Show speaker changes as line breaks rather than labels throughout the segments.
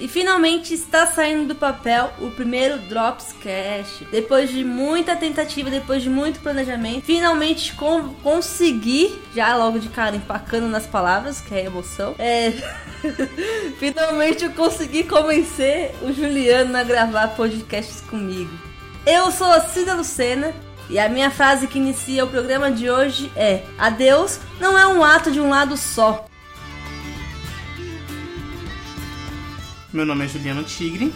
E finalmente está saindo do papel o primeiro Drops Cash. Depois de muita tentativa, depois de muito planejamento, finalmente consegui, já logo de cara empacando nas palavras, que é emoção, é. finalmente eu consegui convencer o Juliano a gravar podcasts comigo. Eu sou a Cida Lucena e a minha frase que inicia o programa de hoje é: Adeus não é um ato de um lado só.
Meu nome é Juliano Tigre.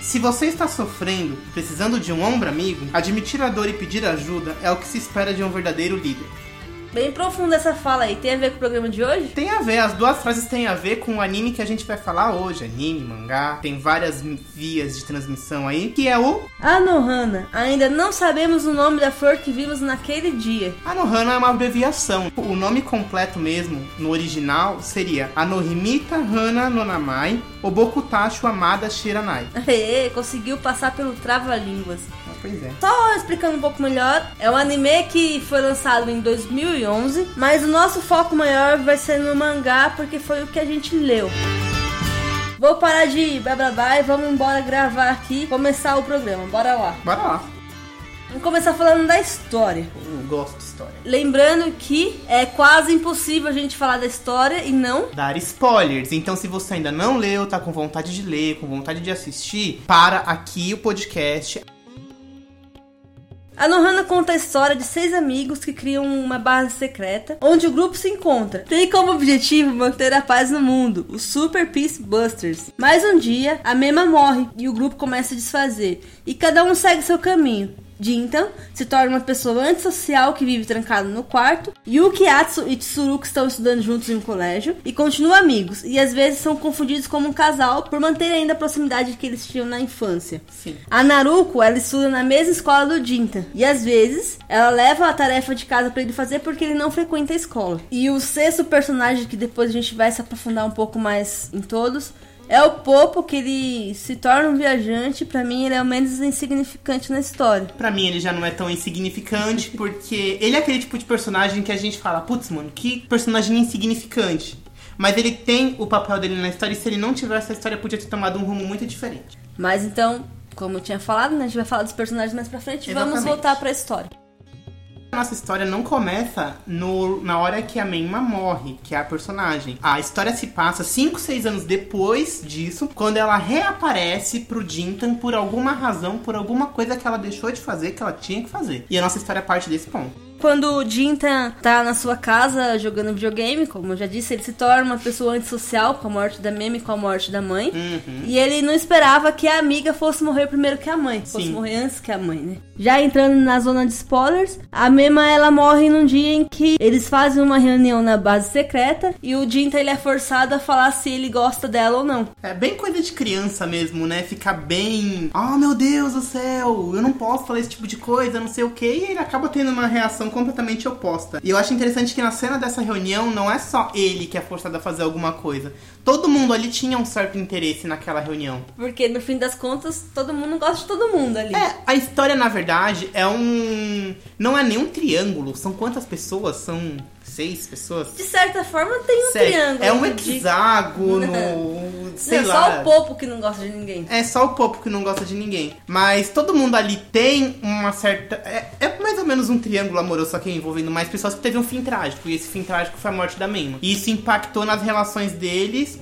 Se você está sofrendo, precisando de um ombro amigo, admitir a dor e pedir ajuda é o que se espera de um verdadeiro líder.
Bem profunda essa fala aí. Tem a ver com o programa de hoje?
Tem a ver, as duas frases têm a ver com o anime que a gente vai falar hoje. Anime, mangá, tem várias vias de transmissão aí, que é o
Anohana. Ainda não sabemos o nome da flor que vimos naquele dia.
Anohana é uma abreviação. O nome completo mesmo, no original, seria Anohimita Hana Nonamai Obokutashi Amada Shiranai.
Aê, conseguiu passar pelo trava-línguas.
Pois é.
Só explicando um pouco melhor, é um anime que foi lançado em 2011, mas o nosso foco maior vai ser no mangá porque foi o que a gente leu. Vou parar de blá blá blá e vamos embora gravar aqui, começar o programa. Bora lá.
Bora lá.
Vamos começar falando da história.
Eu gosto de história.
Lembrando que é quase impossível a gente falar da história e não
Dar spoilers. Então, se você ainda não leu, tá com vontade de ler, com vontade de assistir, para aqui o podcast.
A Nohana conta a história de seis amigos que criam uma base secreta, onde o grupo se encontra. Tem como objetivo manter a paz no mundo, os Super Peace Busters. Mas um dia, a Mema morre e o grupo começa a desfazer, e cada um segue seu caminho. Jintan se torna uma pessoa antissocial que vive trancado no quarto. Yuki, Atsu e Tsuruko estão estudando juntos em um colégio e continuam amigos, e às vezes são confundidos como um casal por manter ainda a proximidade que eles tinham na infância.
Sim.
A Naruko, ela estuda na mesma escola do Jinta. E às vezes, ela leva a tarefa de casa pra ele fazer porque ele não frequenta a escola. E o sexto personagem, que depois a gente vai se aprofundar um pouco mais em todos, é o Popo, que ele se torna um viajante. Pra mim, ele é o menos insignificante na história.
Pra mim, ele já não é tão insignificante, porque ele é aquele tipo de personagem que a gente fala, putz, mano, que personagem insignificante. Mas ele tem o papel dele na história, e se ele não tivesse, a história podia ter tomado um rumo muito diferente.
Mas então, como eu tinha falado, né, a gente vai falar dos personagens mais pra frente. Vamos
Exatamente.
voltar pra história.
Nossa história não começa no, na hora que a Menma morre, que é a personagem. A história se passa 5, 6 anos depois disso, quando ela reaparece pro Jintan por alguma razão, por alguma coisa que ela deixou de fazer, que ela tinha que fazer. E a nossa história parte desse ponto.
Quando o Jinta tá na sua casa jogando videogame, como eu já disse, ele se torna uma pessoa antissocial com a morte da Meme e com a morte da mãe.
Uhum.
E ele não esperava que a amiga fosse morrer primeiro que a mãe. Fosse
Sim.
morrer antes que a mãe, né? Já entrando na zona de spoilers, a Mema ela morre num dia em que eles fazem uma reunião na base secreta e o Jinta ele é forçado a falar se ele gosta dela ou não.
É bem coisa de criança mesmo, né? Ficar bem. Oh meu Deus do céu, eu não posso falar esse tipo de coisa, não sei o que. E ele acaba tendo uma reação completamente oposta. E eu acho interessante que na cena dessa reunião não é só ele que é forçado a fazer alguma coisa. Todo mundo ali tinha um certo interesse naquela reunião.
Porque no fim das contas, todo mundo gosta de todo mundo ali.
É, a história na verdade é um. Não é nem um triângulo. São quantas pessoas? São seis pessoas?
De certa forma tem um
Sério,
triângulo.
É um
de-
hexágono. sei
não,
lá.
só o Popo que não gosta de ninguém.
É só o Popo que não gosta de ninguém. Mas todo mundo ali tem uma certa. É, é mais ou menos um triângulo amoroso, só que envolvendo mais pessoas que teve um fim trágico. E esse fim trágico foi a morte da Menma. E isso impactou nas relações deles.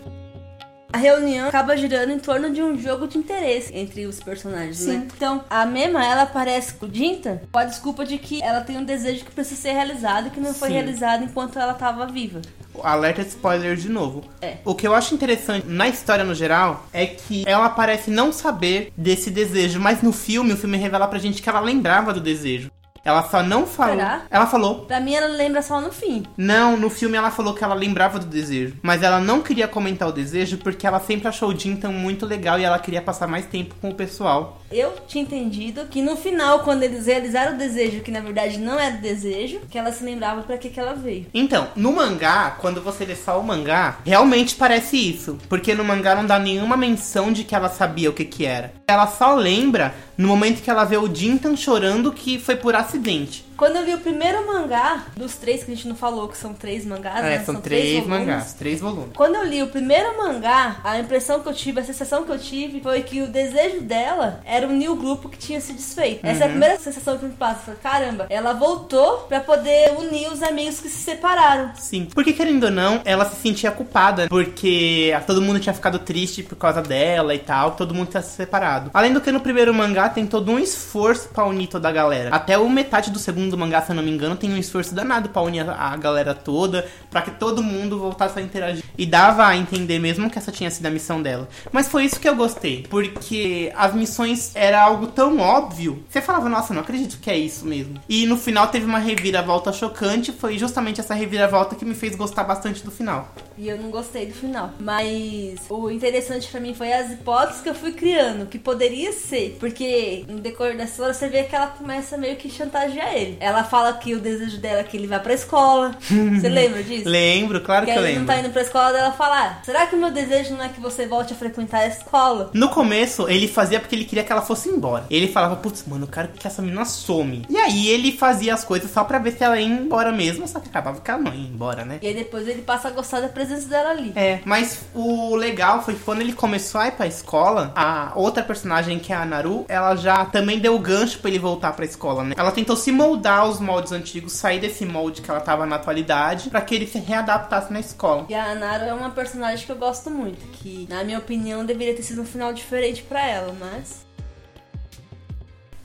A reunião acaba girando em torno de um jogo de interesse entre os personagens,
Sim.
né? Então, a Mema, ela aparece com o Jinta com a desculpa de que ela tem um desejo que precisa ser realizado e que não foi
Sim.
realizado enquanto ela estava viva.
Alerta de spoiler de novo.
É.
O que eu acho interessante na história no geral é que ela parece não saber desse desejo, mas no filme, o filme revela pra gente que ela lembrava do desejo. Ela só não falou.
Será?
Ela falou.
Pra mim, ela lembra só no fim.
Não, no filme ela falou que ela lembrava do desejo. Mas ela não queria comentar o desejo porque ela sempre achou o Jintan muito legal e ela queria passar mais tempo com o pessoal.
Eu tinha entendido que no final, quando eles realizaram o desejo, que na verdade não era desejo, que ela se lembrava para que, que ela veio.
Então, no mangá, quando você lê só o mangá, realmente parece isso. Porque no mangá não dá nenhuma menção de que ela sabia o que que era. Ela só lembra no momento que ela vê o Jintan chorando que foi por acidente.
Quando eu li o primeiro mangá, dos três que a gente não falou, que são três mangás,
É,
né?
são, três,
volumes.
mangás, três volumes.
Quando eu li o primeiro mangá, a impressão que eu tive, a sensação que eu tive foi que o desejo dela era unir o grupo que tinha se desfeito. Essa é a primeira sensação que me passa. Falei, Caramba, ela voltou pra poder unir os amigos que se separaram.
Sim. Porque, querendo ou não, ela se sentia culpada. Porque todo mundo tinha ficado triste por causa dela e tal. Todo mundo tinha se separado. Além do que no primeiro mangá tem todo um esforço pra unir toda a galera. Até o metade do segundo mangá, se eu não me engano, tem um esforço danado pra unir a, a galera toda. Pra que todo mundo voltasse a interagir. E dava a entender mesmo que essa tinha sido a missão dela. Mas foi isso que eu gostei. Porque as missões era algo tão óbvio. Você falava, nossa, não acredito que é isso mesmo. E no final teve uma reviravolta chocante. Foi justamente essa reviravolta que me fez gostar bastante do final.
E eu não gostei do final. Mas o interessante pra mim foi as hipóteses que eu fui criando, que poderia ser. Porque no decorrer da história você vê que ela começa meio que chantagear ele. Ela fala que o desejo dela é que ele vá pra escola. você lembra disso?
Lembro, claro
Que
que eu
aí ele
lembro.
não tá indo pra escola dela falar: será que o meu desejo não é que você volte a frequentar a escola?
No começo, ele fazia porque ele queria que ela fosse embora. Ele falava, putz, mano, eu quero que essa menina some. E aí ele fazia as coisas só pra ver se ela ia embora mesmo, só que acabava que ela não ia embora, né?
E aí depois ele passa a gostar da presença dela ali.
É, mas o legal foi que quando ele começou a ir pra escola, a outra personagem, que é a Naru, ela já também deu o gancho pra ele voltar pra escola, né? Ela tentou se moldar aos moldes antigos, sair desse molde que ela tava na atualidade, pra que ele se readaptasse na escola.
E a Naru é uma personagem que eu gosto muito, que na minha opinião deveria ter sido um final diferente pra ela, mas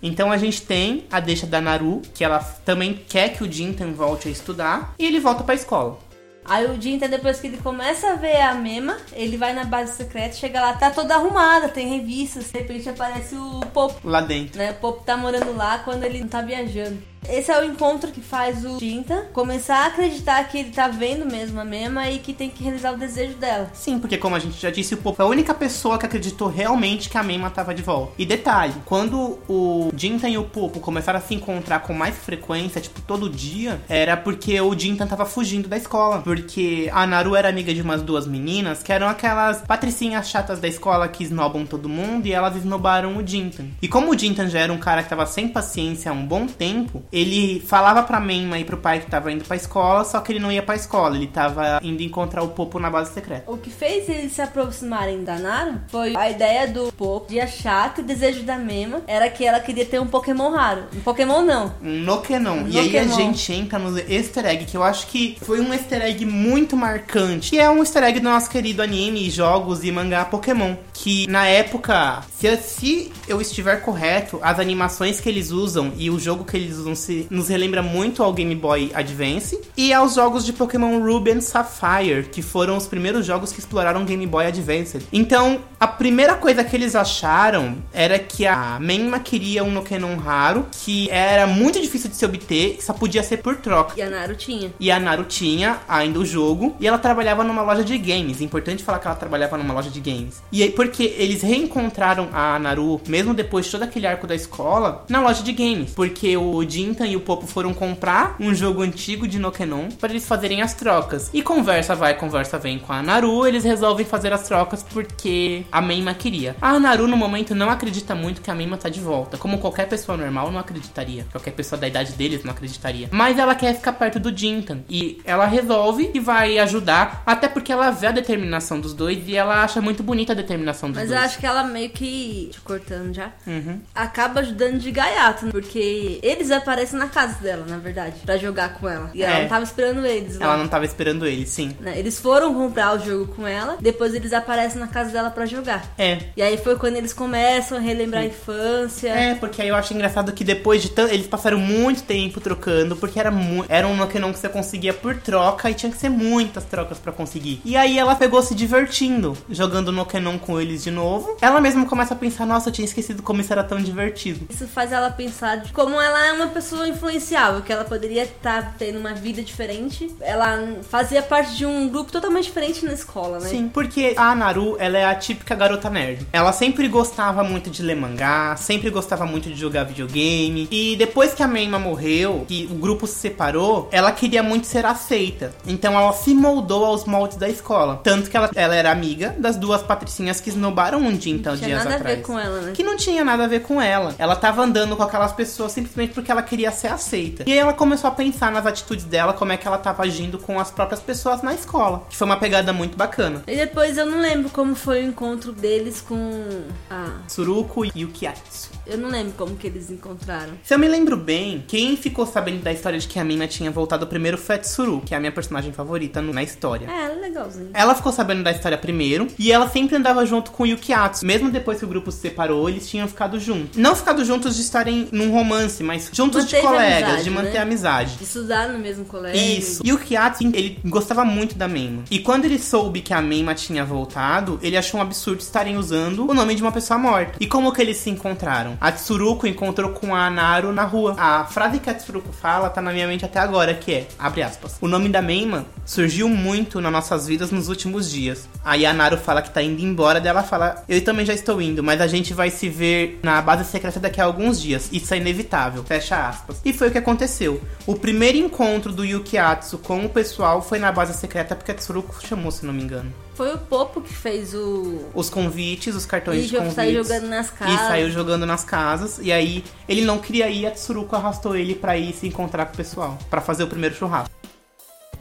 Então a gente tem a deixa da Naru, que ela também quer que o Jintan volte a estudar, e ele volta pra escola.
Aí o Jinta, depois que ele começa a ver a Mema, ele vai na base secreta, chega lá, tá toda arrumada, tem revistas, de repente aparece o Popo,
Lá dentro.
né? O Popo tá morando lá quando ele não tá viajando. Esse é o encontro que faz o Jinta começar a acreditar que ele tá vendo mesmo a Mema e que tem que realizar o desejo dela.
Sim, porque como a gente já disse, o Popo foi a única pessoa que acreditou realmente que a Mema tava de volta. E detalhe, quando o Jintan e o Popo começaram a se encontrar com mais frequência, tipo todo dia, era porque o Jintan tava fugindo da escola. Porque a Naru era amiga de umas duas meninas que eram aquelas patricinhas chatas da escola que esnobam todo mundo e elas esnobaram o Jintan. E como o Jintan já era um cara que tava sem paciência há um bom tempo, ele falava pra Mema e pro pai que tava indo pra escola, só que ele não ia pra escola, ele tava indo encontrar o Popo na base secreta.
O que fez eles se aproximarem da Naru foi a ideia do Popo de achar que o desejo da Mema era que ela queria ter um Pokémon raro. Um Pokémon não.
Um Nokenon.
Um
E aí a gente entra no easter egg, que eu acho que foi um easter egg muito marcante. Que é um easter egg do nosso querido anime, jogos e mangá Pokémon. Que na época, se, se eu estiver correto, as animações que eles usam e o jogo que eles usam se, nos relembra muito ao Game Boy Advance e aos jogos de Pokémon Ruby and Sapphire, que foram os primeiros jogos que exploraram o Game Boy Advance. Então, a primeira coisa que eles acharam era que a Menma queria um Nokenon raro, que era muito difícil de se obter, só podia ser por troca.
E a Naru tinha.
E a Naru tinha ainda o jogo. E ela trabalhava numa loja de games. Importante falar que ela trabalhava numa loja de games. E aí, porque eles reencontraram a Naru, mesmo depois de todo aquele arco da escola, na loja de games. Porque o Jintan e o Popo foram comprar um jogo antigo de Nokenon para eles fazerem as trocas. E conversa vai, conversa vem com a Naru. Eles resolvem fazer as trocas porque a Meima queria. A Naru, no momento, não acredita muito que a Meima tá de volta. Como qualquer pessoa normal não acreditaria. Qualquer pessoa da idade deles não acreditaria. Mas ela quer ficar perto do Jintan. E ela resolve e vai ajudar. Até porque ela vê a determinação dos dois e ela acha muito bonita a determinação dos
Mas eu
dois.
acho que ela meio que. Te cortando já.
Uhum.
Acaba ajudando de gaiato, porque eles aparecem na casa dela, na verdade, pra jogar com ela. E ela
É.
não tava esperando eles.
Ela não tava esperando ele, sim.
né? Eles foram comprar o jogo com ela, depois eles aparecem na casa dela pra jogar.
É.
E aí foi quando eles começam a relembrar a infância.
É, porque aí eu acho engraçado que depois de tanto. Eles passaram muito tempo trocando, porque era mu era um Nokenon que você conseguia por troca e tinha que ser muitas trocas pra conseguir. E aí ela pegou se divertindo, jogando Nokenon com eles de novo. Ela mesma começa a pensar: nossa, eu tinha esquecido como isso era tão divertido.
Isso faz ela pensar de como ela é uma pessoa pessoa influenciável, que ela poderia estar tendo uma vida diferente. Ela fazia parte de um grupo totalmente diferente na escola, né?
Sim, porque a Naru, ela é a típica garota nerd. Ela sempre gostava muito de ler mangá, sempre gostava muito de jogar videogame. E depois que a Meima morreu, que o grupo se separou, ela queria muito ser aceita. Então ela se moldou aos moldes da escola. Tanto que ela, ela era amiga das duas patricinhas que esnobaram um dia, então,
Tinha
dias
nada
atrás.
a ver com ela, né?
Que não tinha nada a ver com ela. Ela tava andando com aquelas pessoas simplesmente porque ela queria ser aceita. E aí ela começou a pensar nas atitudes dela, como é que ela tava agindo com as próprias pessoas na escola. Que foi uma pegada muito bacana.
E depois eu não lembro como foi o encontro deles com a.
Tsuruko e Yukiatsu.
Eu não lembro como que eles encontraram.
Se eu me lembro bem, quem ficou sabendo da história de que a Mina tinha voltado primeiro foi a Tsuru, que é a minha personagem favorita na história.
É, ela é legalzinho.
Ela ficou sabendo da história primeiro e ela sempre andava junto com o Yukiatsu. Mesmo depois que o grupo se separou, eles tinham ficado juntos. Não ficado juntos de estarem num romance, mas juntos de
Manteve a
colegas,
amizade,
de manter
né?
amizade.
Estudaram no mesmo colégio.
Isso. E o Kiatsu, ele gostava muito da Meima. E quando ele soube que a Meima tinha voltado, ele achou um absurdo estarem usando o nome de uma pessoa morta. E como que eles se encontraram? A Tsuruko encontrou com a Naru na rua. A frase que a Tsuruko fala tá na minha mente até agora, que é, abre aspas, o nome da Meima surgiu muito nas nossas vidas nos últimos dias. Aí a Naru fala que tá indo embora, daí ela fala, eu também já estou indo, mas a gente vai se ver na base secreta daqui a alguns dias. Isso é inevitável. Fecha aspas. E foi o que aconteceu. O primeiro encontro do Yukiatsu com o pessoal foi na base secreta porque a Tsuruko chamou, se não me engano.
Foi o Popo que fez o.
Os convites, os cartões
E
de convites.
saiu jogando nas
E
casas.
saiu jogando nas casas. E aí ele não queria ir, a Tsuruko arrastou ele pra ir se encontrar com o pessoal. Pra fazer o primeiro churrasco.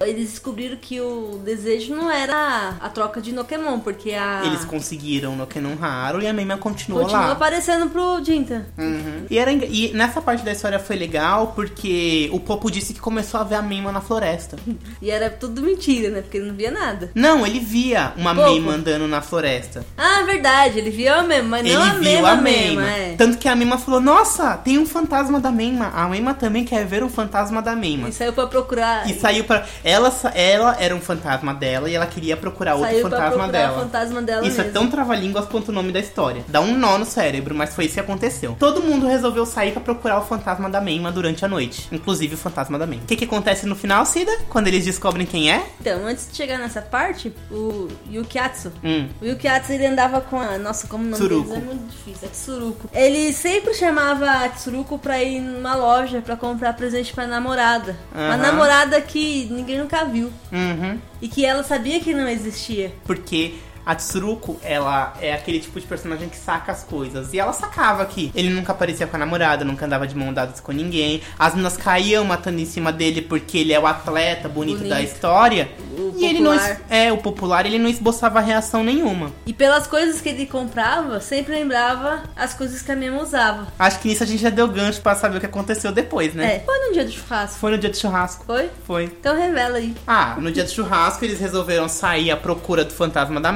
Eles descobriram que o desejo não era a troca de Pokémon, porque a.
Eles conseguiram no Kenon Haru e a Meima continuou,
Continua
lá.
aparecendo pro Jinta.
Uhum. E, era, e nessa parte da história foi legal porque o Popo disse que começou a ver a Meima na floresta.
E era tudo mentira, né? Porque ele não via nada.
Não, ele via uma
Popo.
Meima andando na floresta.
Ah, verdade, ele viu a mesma, mas
Ele
não a
viu a Meima.
é.
Tanto que a Meima falou: Nossa, tem um fantasma da Meima. A Meima também quer ver o fantasma da Meima.
E saiu pra procurar.
E saiu pra. Ela, ela era um fantasma dela e ela queria procurar outro
saiu
fantasma dela.
o fantasma dela
Isso
mesmo.
é tão trava-línguas quanto o nome da história. Dá um nó no cérebro, mas foi isso que aconteceu. Todo mundo resolveu sair pra procurar o fantasma da Meima durante a noite. Inclusive o fantasma da Meima. O que, que acontece no final, Cida? Quando eles descobrem quem é?
Então, antes de chegar nessa parte, o Yukiatsu.
Hum.
O Yukiatsu ele andava com a. Nossa, como o nome
Tsuruko.
deles é muito difícil. É Tsuruko. Ele sempre chamava a Tsuruko pra ir numa loja pra comprar presente pra namorada. Uma
Aham.
namorada que ninguém nunca viu.
Uhum.
E que ela sabia que não existia.
Porque a Tsuruko, ela é aquele tipo de personagem que saca as coisas. E ela sacava que ele nunca aparecia com a namorada, nunca andava de mão dadas com ninguém. As meninas caíam matando em cima dele porque ele é o atleta bonito,
Bonito.
da história.
O
e ele não.
popular.
É, o popular, ele não esboçava reação nenhuma.
E pelas coisas que ele comprava, sempre lembrava as coisas que a Mema usava.
Acho que nisso a gente já deu gancho pra saber o que aconteceu depois, né?
É, foi no dia do churrasco.
Foi no dia do churrasco.
Foi?
Foi.
Então revela aí.
Ah, no dia do churrasco eles resolveram sair à procura do fantasma da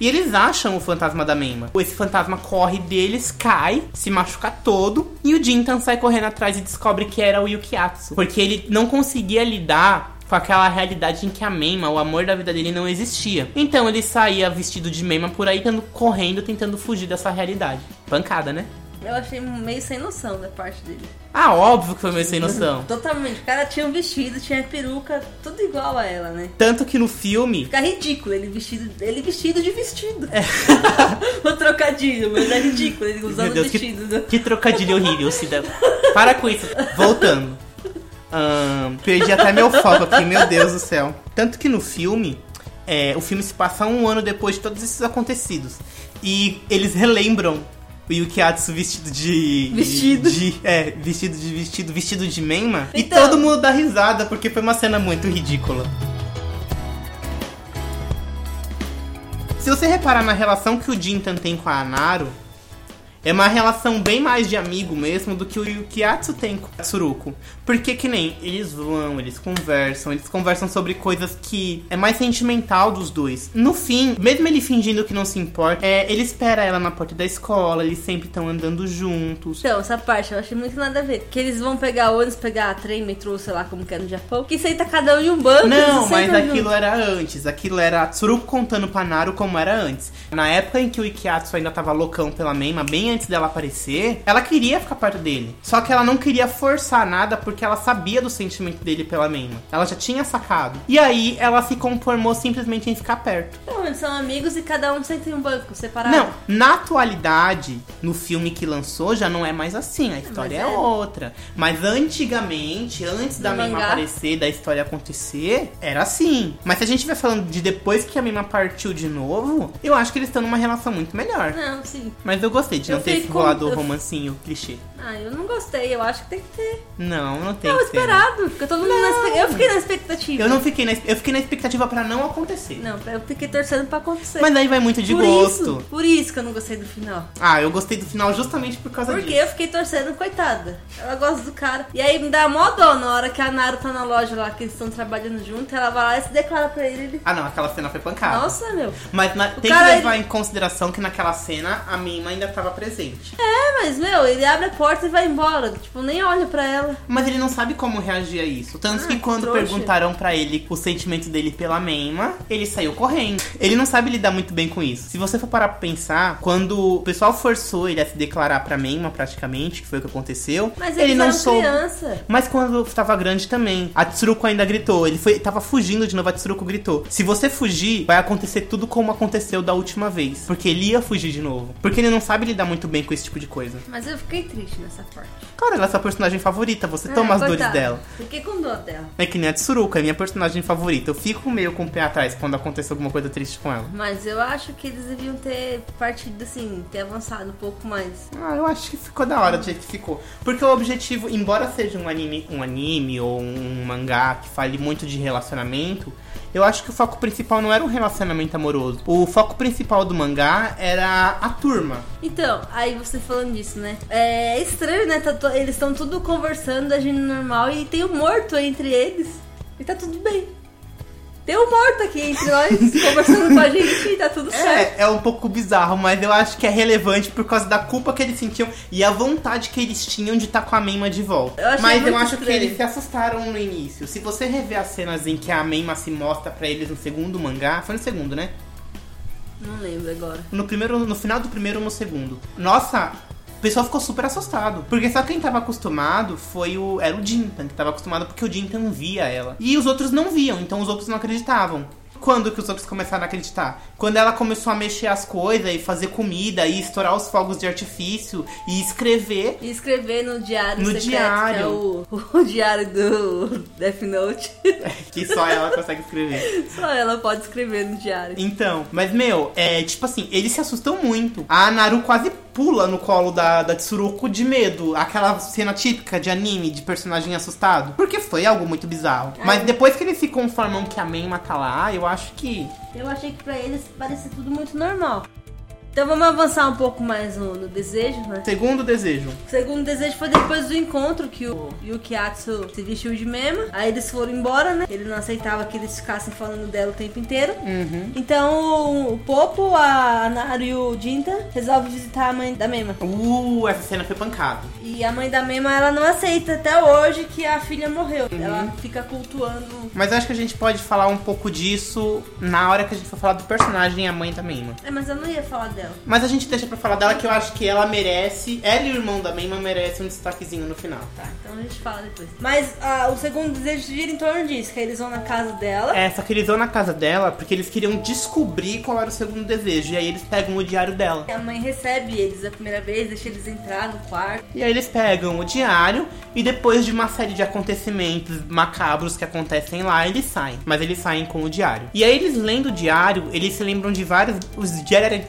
E eles acham o fantasma da Meima. Esse fantasma corre deles, cai, se machuca todo e o Jintan sai correndo atrás e descobre que era o Yukiatsu. Porque ele não conseguia lidar com aquela realidade em que a Meima, o amor da vida dele, não existia. Então ele saía vestido de Meima por aí, correndo, tentando fugir dessa realidade. Pancada, né?
Eu achei meio sem noção da parte dele.
Ah, óbvio que foi meio sem noção.
Totalmente. O cara tinha um vestido, tinha peruca, tudo igual a ela, né?
Tanto que no filme,
Fica ridículo ele vestido, ele vestido de vestido. o trocadilho, mas é ridículo ele usando
Deus,
vestido.
que, que trocadilho horrível, Cida. Para com isso. Voltando. Perdi até meu foco aqui, meu Deus do céu. Tanto que no filme, é, o filme se passa um ano depois de todos esses acontecidos. E eles relembram o Yukiatsu vestido de.
Vestido.
De, é, vestido de vestido, vestido de Menma.
Então.
E todo mundo dá risada, porque foi uma cena muito ridícula. Se você reparar na relação que o Jintan tem com a Anaru, é uma relação bem mais de amigo mesmo do que o Yukiatsu tem com a Tsuruko. Porque que nem eles vão, eles conversam, eles conversam sobre coisas que é mais sentimental dos dois. No fim, mesmo ele fingindo que não se importa, é, ele espera ela na porta da escola, eles sempre estão andando juntos.
Então, essa parte eu achei muito nada a ver. Que eles vão pegar ônibus, pegar trem, metrô, sei lá como que é no Japão. Que senta cada um em um banco.
Não, mas aquilo
junto.
era antes. Aquilo era a Tsuruko contando pra Naru como era antes. Na época em que o Ikiatsu ainda tava loucão pela Meima, bem antes dela aparecer, ela queria ficar perto dele. Só que ela não queria forçar nada porque ela sabia do sentimento dele pela Meima. Ela já tinha sacado. E aí ela se conformou simplesmente em ficar perto.
Não, eles são amigos e cada um senta em um banco separado.
Não, na atualidade, no filme que lançou, já não é mais assim. A história é,
é.
outra. Mas antigamente, antes da
No mangá.
aparecer, da história acontecer, era assim. Mas se a gente vai falando de depois que a Meima partiu de novo, eu acho que eles estão numa relação muito melhor.
Não, sim.
Mas eu gostei de
Eu
não ter rolador
eu-
romancinho clichê.
Ah, eu não gostei. Eu acho que tem que ter.
Não, não tem
Não, esperado. Porque todo mundo na expectativa. Eu fiquei na expectativa.
Eu não fiquei na, eu fiquei na expectativa pra não acontecer.
Não, eu fiquei torcendo pra acontecer.
Mas aí vai muito de
por
gosto.
Isso, por isso que eu não gostei do final.
Ah, eu gostei do final justamente por causa
Porque
disso.
eu fiquei torcendo, coitada. Ela gosta do cara. E aí me dá mó dó na hora que a Naru tá na loja lá, que eles estão trabalhando junto. Ela vai lá e se declara pra ele. ele...
Ah, não, aquela cena foi pancada.
Nossa, meu.
Mas na- tem que levar em consideração que naquela cena a Mima ainda tava presente.
É, mas, meu, ele abre a porta e vai embora. Tipo, nem olha pra ela.
Mas ele não sabe como reagir a isso. Tanto
Ah,
que quando
trouxa.
perguntaram pra ele o sentimento dele pela Meima, ele saiu correndo. Ele não sabe lidar muito bem com isso. Se você for parar pra pensar, quando o pessoal forçou ele a se declarar pra Meima, praticamente, que foi o que aconteceu,
Mas
ele não soube.
criança.
Mas quando tava grande também. A Tsuruko ainda gritou. Ele foi, tava fugindo de novo, a Tsuruko gritou. Se você fugir, vai acontecer tudo como aconteceu da última vez. Porque ele ia fugir de novo. Porque ele não sabe lidar muito bem com esse tipo de coisa.
Mas eu fiquei triste nessa parte.
Cara, ela é sua personagem favorita, você
É,
toma as
coitada.
dores dela.
Fiquei com dó dela.
É que nem a Tsuruko, é minha personagem favorita. Eu fico meio com o pé atrás quando acontece alguma coisa triste com ela.
Mas eu acho que eles deviam ter partido assim, ter avançado um pouco mais.
Ah, eu acho que ficou da hora do jeito que ficou. Porque o objetivo, embora seja um anime, um anime ou um mangá que fale muito de relacionamento, eu acho que o foco principal não era um relacionamento amoroso. O foco principal do mangá era a turma.
Então, aí você falando disso, né? É estranho, né? Tá eles estão tudo conversando, agindo normal e tem um morto entre eles. E tá tudo bem. Tem um morto aqui entre nós, conversando com a gente e tá tudo certo.
É, é um pouco bizarro, mas eu acho que é relevante por causa da culpa que eles sentiam e a vontade que eles tinham de estar com a Meima de volta.
Eu
mas eu acho que
estranho.
eles se assustaram no início. Se você rever as cenas em que a Meima se mostra pra eles no segundo mangá, foi no segundo, né?
Não lembro agora.
No primeiro, no final do primeiro ou no segundo. Nossa, pessoal ficou super assustado. Porque só quem tava acostumado foi o. Era o Jintan, que tava acostumado porque o Jintan via ela. E os outros não viam, então os outros não acreditavam. Quando que os outros começaram a acreditar? Quando ela começou a mexer as coisas e fazer comida e estourar os fogos de artifício e escrever.
E escrever no diário
No
secreto,
diário.
que é o, o diário do Death Note.
Que só ela consegue escrever.
Só ela pode escrever no diário.
Então, mas meu, é tipo assim, eles se assustam muito. A Naru quase pula no colo da, da Tsuruko de medo. Aquela cena típica de anime, de personagem assustado. Porque foi algo muito bizarro. Mas depois que eles se conformam que a Meima tá lá, eu acho que.
Eu achei que pra eles parecia tudo muito normal. Então vamos avançar um pouco mais no, no desejo, né?
Segundo desejo.
O segundo desejo foi depois do encontro que o Yukiatsu se vestiu de Mema. Aí eles foram embora, né? Ele não aceitava que eles ficassem falando dela o tempo inteiro.
Uhum.
Então o Popo, a Naru e o Jinta resolvem visitar a mãe da Mema.
Uh, essa cena foi pancada.
E a mãe da Mema, ela não aceita até hoje que a filha morreu. Ela fica cultuando.
Mas eu acho que a gente pode falar um pouco disso na hora que a gente for falar do personagem, a mãe da Meima.
É, mas eu não ia falar dela.
Mas a gente deixa pra falar dela que eu acho que ela merece, ela e o irmão da Meima merecem um destaquezinho no final.
Tá, então a gente fala depois. Mas ah, o segundo desejo gira em torno disso, que eles vão na casa dela.
É, só que eles vão na casa dela porque eles queriam descobrir qual era o segundo desejo. E aí eles pegam o diário dela.
A mãe recebe eles a primeira vez, deixa eles entrar no quarto.
E aí eles pegam o diário e depois de uma série de acontecimentos macabros que acontecem lá, eles saem. Mas eles saem com o diário. E aí eles lendo o diário, eles se lembram de vários. O diário era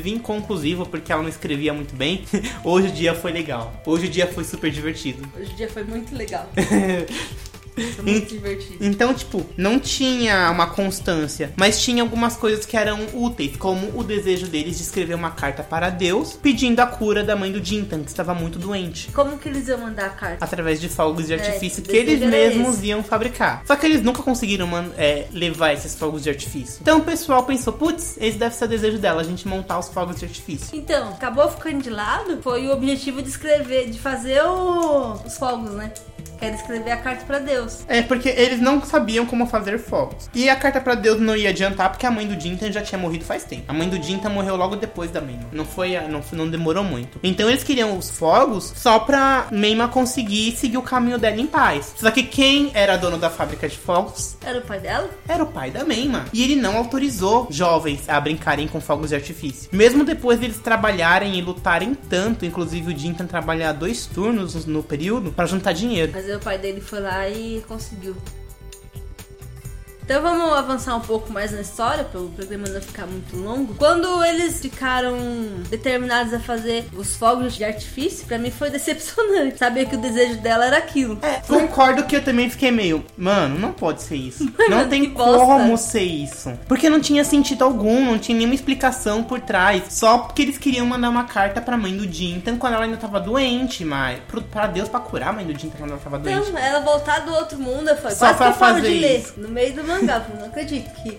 inclusive inconclusivo porque ela não escrevia muito bem. Hoje o dia foi legal. Hoje o dia foi super divertido.
Hoje o dia foi muito legal. Foi muito divertido.
Então, tipo, não tinha uma constância, mas tinha algumas coisas que eram úteis, como o desejo deles de escrever uma carta para Deus pedindo a cura da mãe do Jintan, que estava muito doente.
Como que eles iam mandar a carta?
Através de fogos de artifício
o
que eles mesmos
esse.
iam fabricar. Só que eles nunca conseguiram é, levar esses fogos de artifício. Então o pessoal pensou: putz, esse deve ser o desejo dela, a gente montar os fogos de artifício.
Então, acabou ficando de lado, foi o objetivo de escrever, de fazer o- os fogos, né? Que era escrever a carta pra Deus.
É, porque eles não sabiam como fazer fogos. E a carta pra Deus não ia adiantar porque a mãe do Jintan já tinha morrido faz tempo. A mãe do Jintan morreu logo depois da Meima. Não foi, não, não demorou muito. Então eles queriam os fogos só pra Meima conseguir seguir o caminho dela em paz. Só que quem era dono da fábrica de fogos
Era o pai dela?
era o pai da Meima. E ele não autorizou jovens a brincarem com fogos de artifício. Mesmo depois deles trabalharem e lutarem tanto, inclusive o Jintan trabalhar dois turnos no período pra juntar dinheiro.
Mas o pai dele foi lá e conseguiu. Então vamos avançar um pouco mais na história, para o programa não ficar muito longo. Quando eles ficaram determinados a fazer os fogos de artifício, pra mim foi decepcionante. Saber que o desejo dela era aquilo.
É, concordo que eu também fiquei meio, mano, não pode ser isso. Não tem
bosta.
como ser isso. Porque não tinha sentido algum, não tinha nenhuma explicação por trás. Só porque eles queriam mandar uma carta pra mãe do Jintan quando ela ainda tava doente, mas pro- pra Deus pra curar a mãe do Jintan quando ela tava doente.
Então, ela voltar do outro mundo, falei,
Só
quase que eu
fazer
de ler.
isso.
No meio do mangá, falei, não acredito que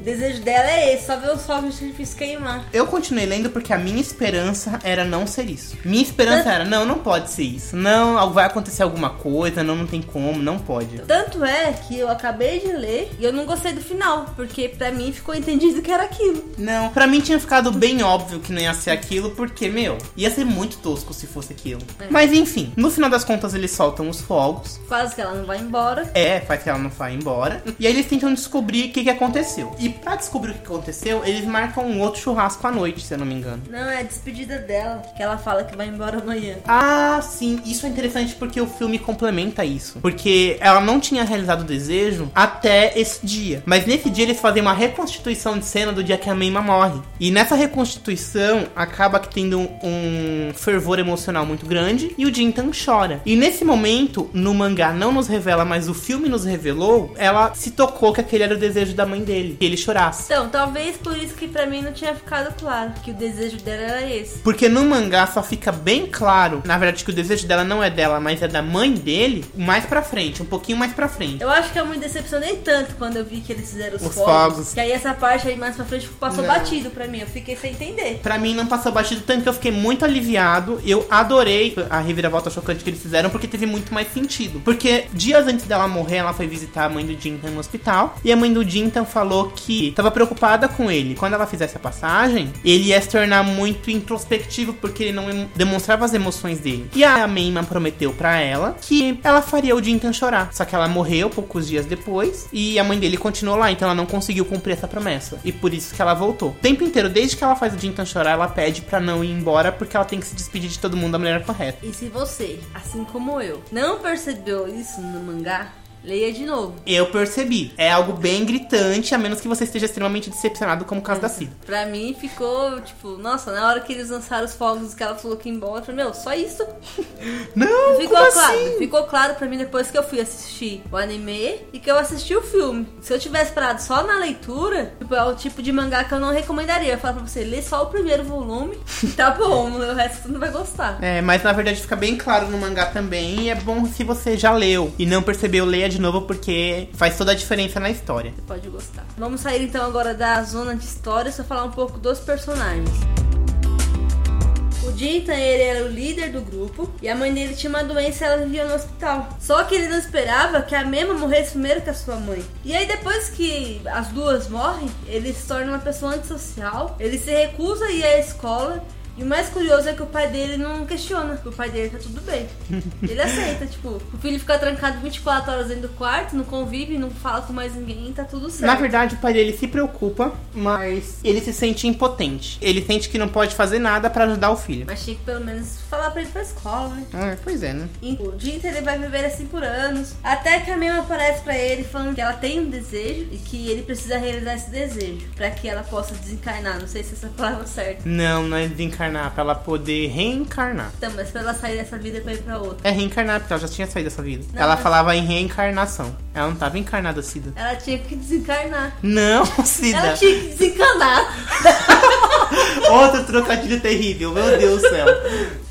o desejo dela é esse, só ver os fogos de artifício queimar.
Eu continuei lendo porque a minha esperança era não ser isso. Minha esperança era, não, não pode ser isso. Não, vai acontecer alguma coisa, não, não tem como, não pode.
Tanto é que eu acabei de ler e eu não gostei do final, porque pra mim ficou entendido que era aquilo.
Não, pra mim tinha ficado bem óbvio que não ia ser aquilo, porque, meu, ia ser muito tosco se fosse aquilo.
É.
Mas enfim, no final das contas eles soltam os fogos.
Quase que ela não vai embora.
É, faz que ela não vai embora. E aí eles tentam descobrir o que, que aconteceu. E pra descobrir o que aconteceu, eles marcam um outro churrasco à noite, se eu não me engano.
Não, é a despedida dela, que ela fala que vai embora amanhã.
Ah, sim, isso é interessante porque o filme complementa isso. Porque ela não tinha realizado o desejo até esse dia. Mas nesse dia eles fazem uma reconstituição de cena do dia que a Meima morre. E nessa reconstituição acaba que tendo um, um fervor emocional muito grande e o Jintan chora. E nesse momento, no mangá não nos revela, mas o filme nos revelou, ela se tocou que aquele era o desejo da mãe dele, que ele chorasse.
Então, talvez por isso que pra mim não tinha ficado claro que o desejo dela era esse.
Porque no mangá só fica bem claro, na verdade, que o desejo dela não é dela, mas é da mãe dele, mais pra frente, um pouquinho mais pra frente.
Eu acho que eu me decepcionei tanto quando eu vi que eles fizeram os,
Os
fogos,
fogos.
Que aí essa parte aí mais pra frente passou
Não.
batido pra mim. Eu fiquei sem entender.
Pra mim não passou batido tanto que eu fiquei muito aliviado. Eu adorei a reviravolta chocante que eles fizeram porque teve muito mais sentido. Porque dias antes dela morrer, ela foi visitar a mãe do Jintan no hospital. E a mãe do Jintan falou que tava preocupada com ele. Quando ela fizesse a passagem, ele ia se tornar muito introspectivo porque ele não em- demonstrava as emoções dele. E a Meima prometeu pra ela que ela faria o Jintan chorar. Só que ela morreu poucos dias depois e a mãe dele continuou lá, então ela não conseguiu cumprir essa promessa. E por isso que ela voltou. O tempo inteiro, desde que ela faz o Jintan chorar, ela pede pra não ir embora porque ela tem que se despedir de todo mundo da maneira correta.
E se você, assim como eu, não percebeu isso no mangá, leia de novo.
Eu percebi. É algo bem gritante, a menos que você esteja extremamente decepcionado, como o caso da Cida.
Pra mim ficou, tipo, nossa, na hora que eles lançaram os fogos que ela falou que ia embora, eu falei, meu, só isso?
Não,
Ficou claro,
assim?
ficou claro pra mim depois que eu fui assistir o anime e que eu assisti o filme. Se eu tivesse parado só na leitura, tipo, é o tipo de mangá que eu não recomendaria. Eu falo pra você, lê só o primeiro volume, tá bom, o resto você não vai gostar.
É, mas na verdade fica bem claro no mangá também. E é bom se você já leu e não percebeu, leia de novo porque faz toda a diferença na história.
Você pode gostar. Vamos sair então agora da zona de história, só falar um pouco dos personagens. O Jintan, ele era o líder do grupo e a mãe dele tinha uma doença e ela vivia no hospital. Só que ele não esperava que a Mema morresse primeiro que a sua mãe. E aí depois que as duas morrem, ele se torna uma pessoa antissocial, ele se recusa a ir à escola e o mais curioso é que o pai dele não questiona, que o pai dele tá tudo bem. Ele aceita, tipo, o filho fica trancado 24 horas dentro do quarto, não convive, não fala com mais ninguém, tá tudo certo.
Na verdade, o pai dele se preocupa, mas ele se sente impotente. Ele sente que não pode fazer nada pra ajudar o filho.
Mas tinha que pelo menos falar pra ele pra escola, né?
Ah, pois é, né?
E o Jinta ele vai viver assim por anos. Até que a Mema aparece pra ele falando que ela tem um desejo e que ele precisa realizar esse desejo pra que ela possa desencarnar. Não sei se essa é palavra certa.
Não, não é desencarnar, pra ela poder reencarnar.
Então, mas pra ela sair dessa vida pra ir pra outra.
É reencarnar, porque ela já tinha saído dessa vida.
Não,
ela
mas-
falava em reencarnação. Ela não tava encarnada, Cida.
Ela tinha que desencarnar.
Não, Cida.
Ela tinha que desencanar.
Outro trocadilho terrível, meu Deus do céu.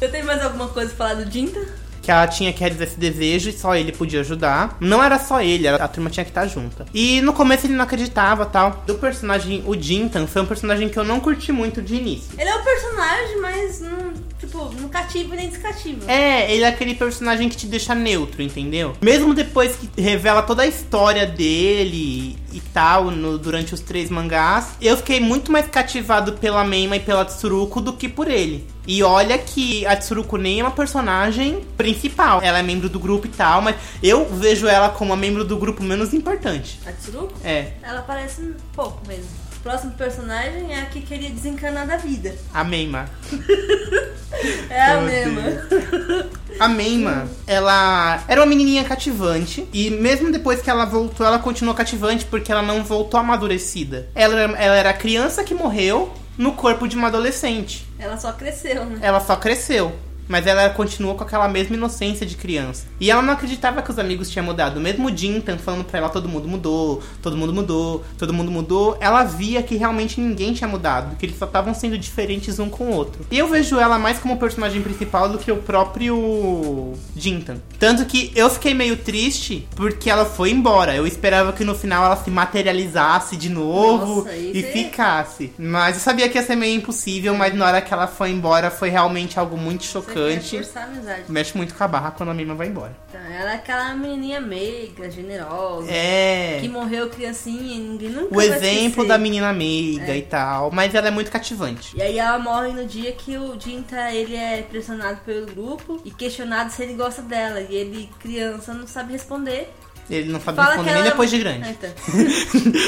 Eu tenho mais alguma coisa pra falar do Jinta?
Que ela tinha que realizar esse desejo e só ele podia ajudar. Não era só ele, a turma tinha que estar junta. E no começo ele não acreditava tal. Do personagem, o Jintan, foi um personagem que eu não curti muito de início.
Ele é um personagem, mas não, tipo, não cativa nem descativa.
É, ele é aquele personagem que te deixa neutro, entendeu? Mesmo depois que revela toda a história dele e tal, no, durante os três mangás, eu fiquei muito mais cativado pela Meima e pela Tsuruko do que por ele. E olha que a Tsuruko nem é uma personagem principal. Ela é membro do grupo e tal, mas eu vejo ela como a membro do grupo menos importante.
A Tsuruko?
É,
Ela parece um pouco mesmo. O próximo personagem é a que queria desencanar da vida.
a Meima.
É a
Meu
mesma.
A Meima, ela era uma menininha cativante e mesmo depois que ela voltou, ela continuou cativante porque ela não voltou amadurecida. Ela, era- ela era a criança que morreu no corpo de uma adolescente.
Ela só cresceu, né?
Ela só cresceu. Mas ela continuou com aquela mesma inocência de criança. E ela não acreditava que os amigos tinham mudado. Mesmo o Jintan falando pra ela, todo mundo mudou, todo mundo mudou, todo mundo mudou. Ela via que realmente ninguém tinha mudado. Que eles só estavam sendo diferentes um com o outro. E eu vejo ela mais como personagem principal do que o próprio Jintan. Tanto que eu fiquei meio triste porque ela foi embora. Eu esperava que no final ela se materializasse de novo
Nossa,
e ficasse. Mas eu sabia que ia ser meio impossível, mas na hora que ela foi embora foi realmente algo muito chocante.
Amizade.
Mexe muito com a barra quando a Mima vai embora.
Então, ela é aquela menininha meiga, generosa.
É.
Que morreu criancinha e ninguém nunca
O exemplo da menina meiga e tal. Mas ela é muito cativante.
E aí ela morre no dia que o Jinta, ele é pressionado pelo grupo e questionado se ele gosta dela. E ele, criança, não sabe responder.
Ele não sabe
Fala
responder
que
nem depois de grande.
Ah, então.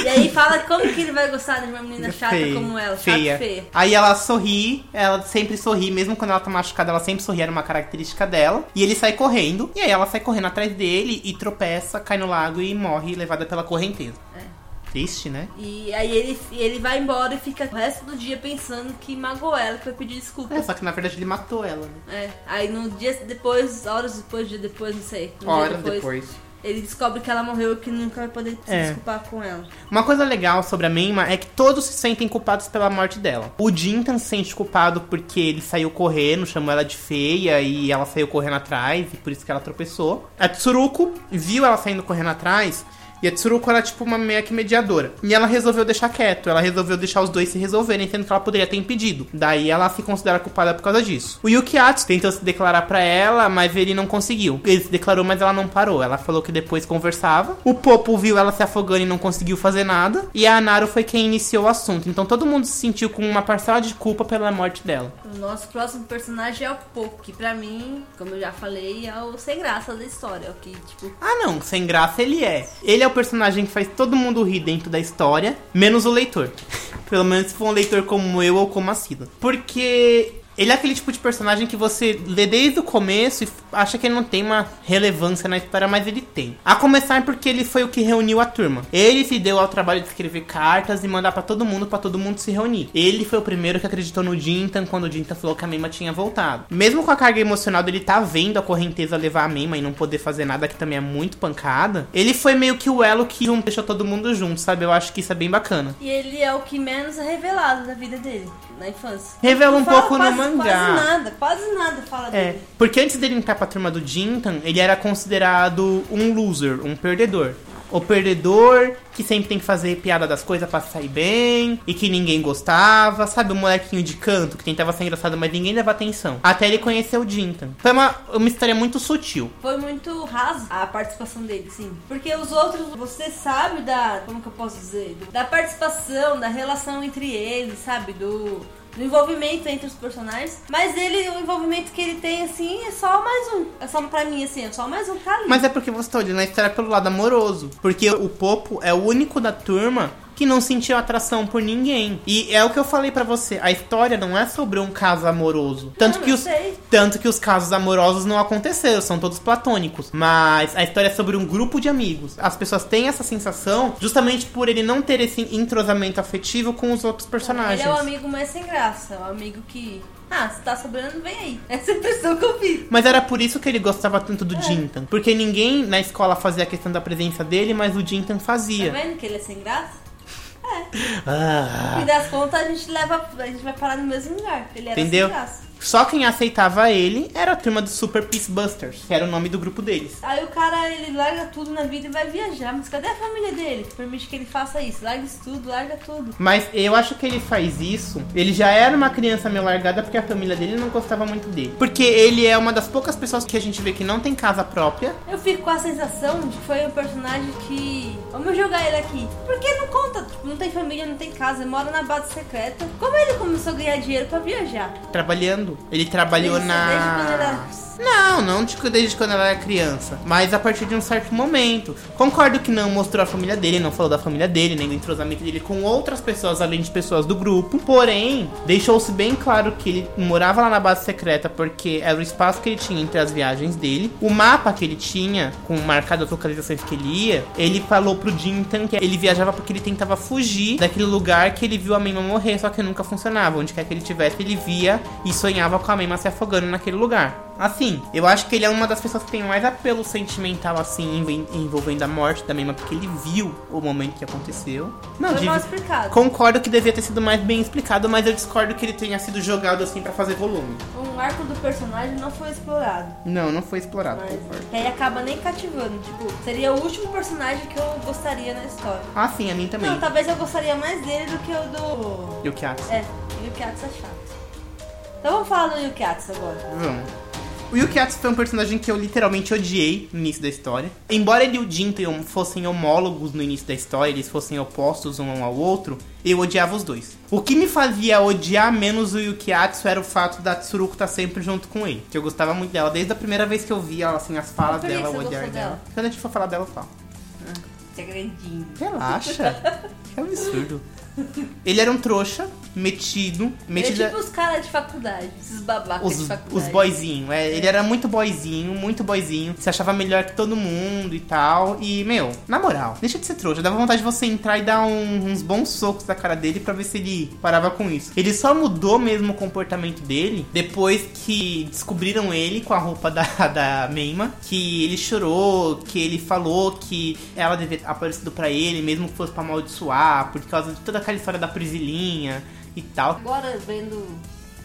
e aí fala como que ele vai gostar de uma menina chata
Feia,
como ela, chata
feia.
feia.
Aí ela sorri, ela sempre sorri, mesmo quando ela tá machucada, ela sempre sorri, era uma característica dela. E ele sai correndo, e aí ela sai correndo atrás dele e tropeça, cai no lago e morre levada pela correnteza.
É.
Triste, né?
E aí ele, ele vai embora e fica o resto do dia pensando que magoou ela, que foi pedir desculpa.
É, só que na verdade ele matou ela, né?
É, aí no dia depois, horas depois, dia depois, não sei.
Horas depois.
Ele descobre que ela morreu e que nunca vai poder se
É.
desculpar com ela.
Uma coisa legal sobre a Meima é que todos se sentem culpados pela morte dela. O Jintan se sente culpado porque ele saiu correndo, chamou ela de feia e ela saiu correndo atrás, e por isso que ela tropeçou. A Tsuruko viu ela saindo correndo atrás. E a Tsuruko era tipo uma meia que mediadora. E ela resolveu deixar quieto. Ela resolveu deixar os dois se resolverem, sendo que ela poderia ter impedido. Daí ela se considera culpada por causa disso. O Yukiatsu tentou se declarar pra ela, mas ele não conseguiu. Ele se declarou, mas ela não parou. Ela falou que depois conversava. O Popo viu ela se afogando e não conseguiu fazer nada. E a Anaru foi quem iniciou o assunto. Então todo mundo se sentiu com uma parcela de culpa pela morte dela.
O nosso próximo personagem é o Poco, que pra mim, como eu já falei, é o sem graça da história. É o que, tipo,
Ah, não, sem graça ele é. Ele é o personagem que faz todo mundo rir dentro da história, menos o leitor. Pelo menos se for um leitor como eu ou como a Sila. Porque ele é aquele tipo de personagem que você lê desde o começo e acha que ele não tem uma relevância na história, mas ele tem. A começar porque ele foi o que reuniu a turma. Ele se deu ao trabalho de escrever cartas e mandar pra todo mundo, pra todo mundo se reunir. Ele foi o primeiro que acreditou no Jintan quando o Jintan falou que a Mema tinha voltado. Mesmo com a carga emocional dele tá vendo a correnteza levar a Mema e não poder fazer nada, que também é muito pancada, ele foi meio que o elo que deixou todo mundo junto, sabe? Eu acho que isso é bem bacana.
E ele é o que menos é revelado da vida dele, na infância.
Revela um pouco no
quase-
mangá.
Quase nada, quase nada fala
É,
dele.
porque antes dele entrar pra turma do Jintan, ele era considerado um loser, um perdedor. O perdedor que sempre tem que fazer piada das coisas pra sair bem e que ninguém gostava, sabe? O molequinho de canto que tentava ser engraçado, mas ninguém leva atenção. Até ele conhecer o Jintan. Foi uma, uma história muito sutil.
Foi muito raso a participação dele, sim. Porque os outros, você sabe da. Como que eu posso dizer? Da participação, da relação entre eles, sabe? Do. Do envolvimento entre os personagens. Mas ele, o envolvimento que ele tem, assim, é só mais um. É só pra mim, assim, é só mais um tá ali.
Mas é porque você tá olhando a história pelo lado amoroso. Porque o Popo é o único da turma que não sentiu atração por ninguém. E é o que eu falei pra você, a história não é sobre um caso amoroso. Tanto
Não,
que os
sei.
tanto que os casos amorosos não aconteceram, são todos platônicos. Mas a história é sobre um grupo de amigos. As pessoas têm essa sensação justamente por ele não ter esse entrosamento afetivo com os outros personagens.
Ele é o amigo mais sem graça. É o amigo que. Ah, se tá sobrando, vem aí. Essa é a impressão que eu fiz.
Mas era por isso que ele gostava tanto
É.
do Jintan. Porque ninguém na escola fazia a questão da presença dele, mas o Jintan
Tá
fazia.
vendo que ele é sem graça? No
Ah.
fim das contas, a gente leva. A gente vai parar no mesmo lugar. Ele era
Entendeu?
sem graça.
Só quem aceitava ele era a turma do Super Peace Busters, que era o nome do grupo deles.
Aí o cara, ele larga tudo na vida e vai viajar. Mas cadê a família dele que permite que ele faça isso? Larga isso tudo, larga tudo.
Mas eu acho que ele faz isso. Ele já era uma criança meio largada porque a família dele não gostava muito dele. Porque ele é uma das poucas pessoas que a gente vê que não tem casa própria.
Eu fico com a sensação de que foi um personagem que. Vamos jogar ele aqui. Porque não conta, tipo, não tem família, não tem casa, mora na base secreta. Como ele começou a ganhar dinheiro pra viajar?
Trabalhando. Ele trabalhou na. Não, não tipo, desde quando ela era criança. Mas a partir de um certo momento. Concordo que não mostrou a família dele, não falou da família dele, nem do entrosamento dele com outras pessoas, além de pessoas do grupo. Porém, deixou-se bem claro que ele morava lá na base secreta porque era o espaço que ele tinha entre as viagens dele. O mapa que ele tinha, com marcado as localizações que ele ia, ele falou pro Jintan que ele viajava porque ele tentava fugir daquele lugar que ele viu a Mema morrer, só que nunca funcionava. Onde quer que ele tivesse, ele via e sonhava com a Mema se afogando naquele lugar. Assim, eu acho que ele é uma das pessoas que tem mais apelo sentimental, assim, envolvendo a morte da Mema, porque ele viu o momento que aconteceu. Não,
Foi mal explicado.
Concordo que devia ter sido mais bem explicado, mas eu discordo que ele tenha sido jogado assim pra fazer volume.
Um arco do personagem não foi explorado.
Não, não foi explorado,
Mas
concordo.
que aí acaba nem cativando. Tipo, seria o último personagem que eu gostaria na história.
Ah, sim, a mim também.
Não, talvez eu gostaria mais dele do que o do.
Yukiatsu.
É, o Yukiatsu é chato. Então vamos falar do Yukiatsu agora.
Vamos. O Yukiatsu foi um personagem que eu literalmente odiei no início da história. Embora ele e o Jinten fossem homólogos no início da história, eles fossem opostos um ao outro, eu odiava os dois. O que me fazia odiar menos o Yukiatsu era o fato da Tsuruko estar sempre junto com ele. Que eu gostava muito dela. Desde a primeira vez que eu vi ela, assim, as falas dela,
você
o
gostou
dela.
dela?
Quando a gente for falar dela, eu falo.
Segredinho.
Relaxa. que absurdo. Ele era um trouxa, metido, metido.
é tipo os caras de faculdade, esses babacas de
Os,
faculdade.
os boyzinho, é, ele era muito boyzinho, muito boyzinho, se achava melhor que todo mundo e tal. E, meu, na moral, deixa de ser trouxa, dava vontade de você entrar e dar um- uns bons socos na cara dele pra ver se ele parava com isso. Ele só mudou mesmo o comportamento dele depois que descobriram ele com a roupa da, da Meima, que ele chorou, que ele falou que ela devia ter aparecido pra ele, mesmo que fosse pra amaldiçoar, por causa de toda aquela história da Prisilinha e tal.
Agora, vendo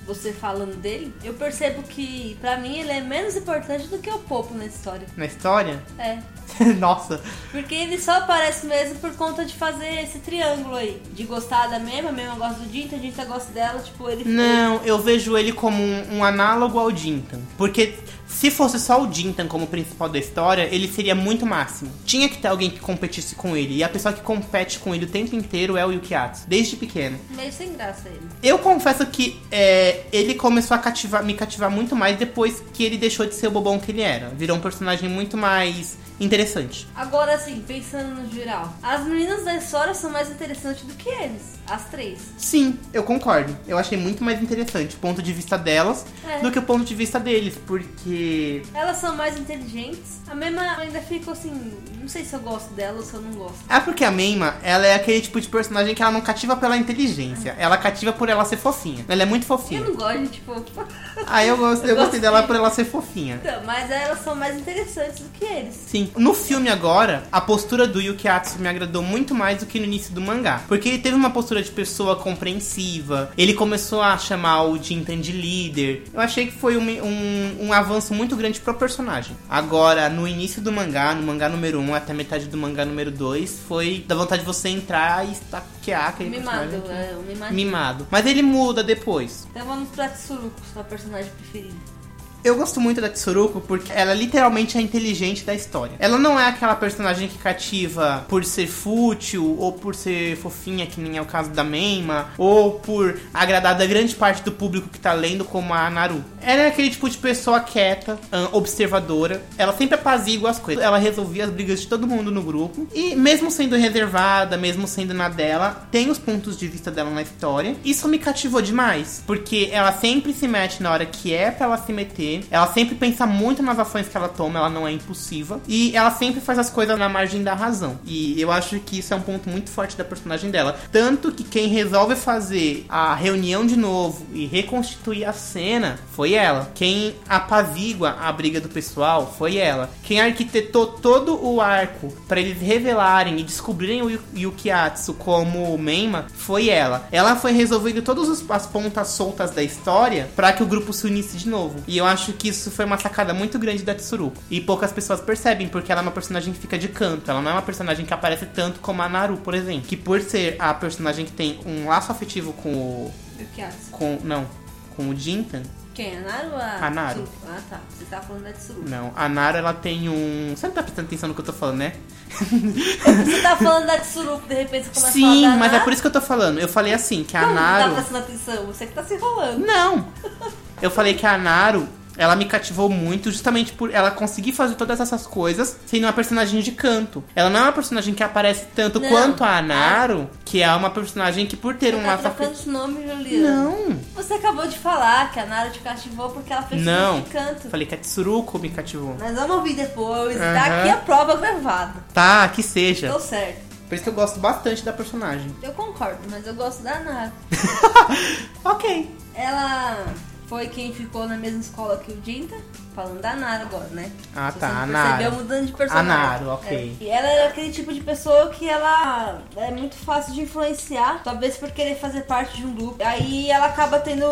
você falando dele, eu percebo que, pra mim, ele é menos importante do que o Popo na história.
Na história,
É.
nossa,
Porque ele só aparece mesmo por conta de fazer esse triângulo aí. De gostar da mesma, a mesma gosta do Dinta, a Dinta gosta dela, tipo, ele...
Não, eu vejo ele como um, um análogo ao Jintan. Porque se fosse só o Jintan como principal da história, ele seria muito máximo. Tinha que ter alguém que competisse com ele. E a pessoa que compete com ele o tempo inteiro é o Yukiatsu, desde pequeno.
Meio sem graça ele.
Eu confesso que é, ele começou a cativar, me cativar muito mais depois que ele deixou de ser o bobão que ele era. Virou um personagem muito mais interessante.
Agora, assim, pensando no geral, as meninas da história são mais interessantes do que eles. As três.
Sim, eu concordo. Eu achei muito mais interessante o ponto de vista delas
É.
do que o ponto de vista deles, porque
Elas são mais inteligentes. A mesma ainda fico assim, não sei se eu gosto dela ou se eu não gosto.
É porque a Meima, ela é aquele tipo de personagem que ela não cativa pela inteligência. Ela cativa por ela ser fofinha. Ela é muito
Eu
fofinha.
não gosto de, tipo.
Ah, eu, gosto, eu,
Eu
gostei dela
de-
por ela ser fofinha.
Então, mas elas são mais interessantes do que eles.
Sim. No filme agora, a postura do Yukiatsu me agradou muito mais do que no início do mangá. Porque ele teve uma postura de pessoa compreensiva. Ele começou a chamar o Jintan de líder. Eu achei que foi um, um, um avanço muito grande pro personagem. Agora, no início do mangá, no mangá número 1 até metade do mangá número 2, foi da vontade de você entrar e estaquear aquele
Mimado,
personagem.
é, o mimado.
Mimado. Mas ele muda depois.
Então vamos pra Tsuruko, sua personagem preferida.
Eu gosto muito da Tsuruko porque ela é literalmente a inteligente da história. Ela não é aquela personagem que cativa por ser fútil ou por ser fofinha, que nem é o caso da Meima, ou por agradar da grande parte do público que tá lendo, como a Naru. Ela é aquele tipo de pessoa quieta, observadora. Ela sempre apazigua as coisas. Ela resolvia as brigas de todo mundo no grupo. E mesmo sendo reservada, mesmo sendo na dela, tem os pontos de vista dela na história. Isso me cativou demais, porque ela sempre se mete na hora que é pra ela se meter fazer. Ela sempre pensa muito nas ações que ela toma, ela não é impulsiva. E ela sempre faz as coisas na margem da razão. E eu acho que isso é um ponto muito forte da personagem dela. Tanto que quem resolve fazer a reunião de novo e reconstituir a cena foi ela. Quem apazigua a briga do pessoal foi ela. Quem arquitetou todo o arco para eles revelarem e descobrirem o Yukiatsu como Meima foi ela. Ela foi resolvendo todas as pontas soltas da história para que o grupo se unisse de novo. E eu acho que isso foi uma sacada muito grande da Tsuru. E poucas pessoas percebem, porque ela é uma personagem que fica de canto. Ela não é uma personagem que aparece tanto como a Naru, por exemplo. Que por ser a personagem que tem um laço afetivo com o.
Yukiatsu.
Com. Não. Com o Jintan.
Quem? A Naru a
A Naru.
Ah, tá. Você tava falando da Tsuru.
Não. A Naru, ela tem um. Você não tá prestando atenção no que eu tô falando, né?
Você tá falando da Tsuru, de repente você começa a
Sim,
falar da
mas é
Naru?
por isso que eu tô falando. Eu falei assim, que a
Como não tá
Naru.
prestando atenção? Você que tá se enrolando.
Não! Eu falei que a Naru, ela me cativou muito justamente por ela conseguir fazer todas essas coisas sendo uma personagem de canto. Ela não é uma personagem que aparece tanto
Não.
quanto a Naru, que é uma personagem que por ter
Você
um
tá
laço
trocando
afetivo.
os nomes, Juliana.
Não!
Você acabou de falar que a Naru te cativou porque ela fez
Não!
de canto.
Falei que a Tsuruko me cativou.
Nós vamos ouvir depois.
Aham.
Tá aqui a prova gravada.
Tá, que seja.
Deu certo.
Por isso que eu gosto bastante da personagem.
Eu concordo, mas eu gosto da Naru.
Ok.
Ela foi quem ficou na mesma escola que o Jinta. Falando da Nara agora, né?
Ah,
Se
tá,
Você
a Nara.
percebeu mudando de personagem.
A Nara, ok.
É. E ela é aquele tipo de pessoa que ela é muito fácil de influenciar, talvez por querer fazer parte de um grupo. Aí ela acaba tendo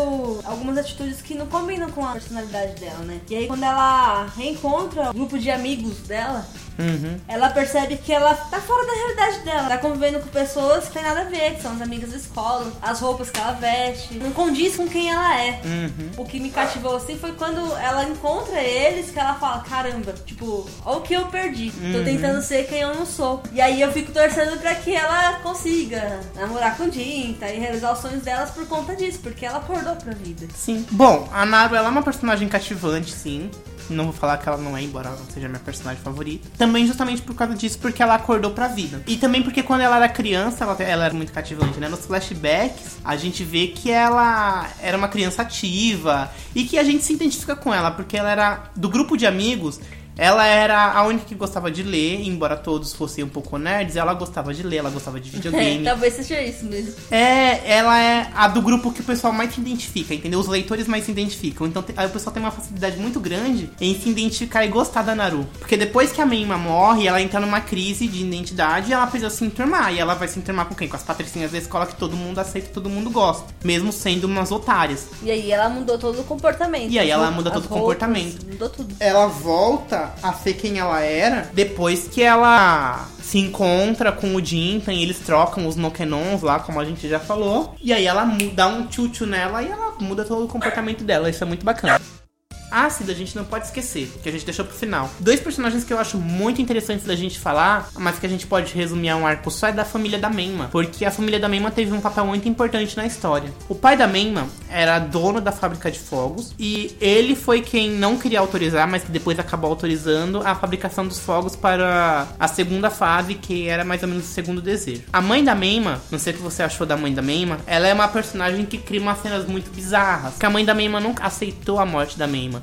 algumas atitudes que não combinam com a personalidade dela, né? E aí quando ela reencontra o grupo de amigos dela,
Uhum.
ela percebe que ela tá fora da realidade dela. Tá convivendo com pessoas que tem nada a ver, que são as amigas da escola, as roupas que ela veste. Não condiz com quem ela é.
Uhum.
O que me cativou assim foi quando ela encontra eles que ela fala: caramba, tipo, olha o que eu perdi. Tô
Uhum.
tentando ser quem eu não sou. E aí eu fico torcendo pra que ela consiga namorar com o Jinta e realizar os sonhos delas por conta disso, porque ela acordou pra vida.
Sim. Bom, a Naru ela é uma personagem cativante, sim. Não vou falar que ela não é, embora ela não seja minha personagem favorita. Também justamente por causa disso, porque ela acordou pra vida. E também porque quando ela era criança, ela, ela era muito cativante, né? Nos flashbacks, a gente vê que ela era uma criança ativa e que a gente se identifica com ela, porque ela era do grupo de amigos. Ela era a única que gostava de ler, embora todos fossem um pouco nerds, ela gostava de ler, ela gostava de videogame.
Talvez seja isso mesmo.
É, ela é a do grupo que o pessoal mais se identifica, entendeu? Os leitores mais se identificam. Então aí o pessoal tem uma facilidade muito grande em se identificar e gostar da Naru. Porque depois que a Meima morre, ela entra numa crise de identidade e ela precisa se enturmar. E ela vai se enturmar com quem? Com as patricinhas da escola que todo mundo aceita e todo mundo gosta. Mesmo sendo umas otárias.
E aí ela mudou todo o comportamento.
E aí ela muda todo o comportamento.
Mudou tudo.
Ela volta a ser quem ela era depois que ela se encontra com o Jintan eles trocam os Nokenons lá, como a gente já falou. E aí ela dá um tchutchu nela e ela muda todo o comportamento dela. Isso é muito bacana. Ácida, a gente não pode esquecer, que a gente deixou pro final. Dois personagens que eu acho muito interessantes da gente falar, mas que a gente pode resumir a um arco só, é da família da Menma. Porque a família da Menma teve um papel muito importante na história. O pai da Menma era dono da fábrica de fogos e ele foi quem não queria autorizar, mas que depois acabou autorizando a fabricação dos fogos para a segunda fase, que era mais ou menos o segundo desejo. A mãe da Menma, não sei o que você achou da mãe da Menma, ela é uma personagem que cria umas cenas muito bizarras. Porque a mãe da Menma nunca aceitou a morte da Menma.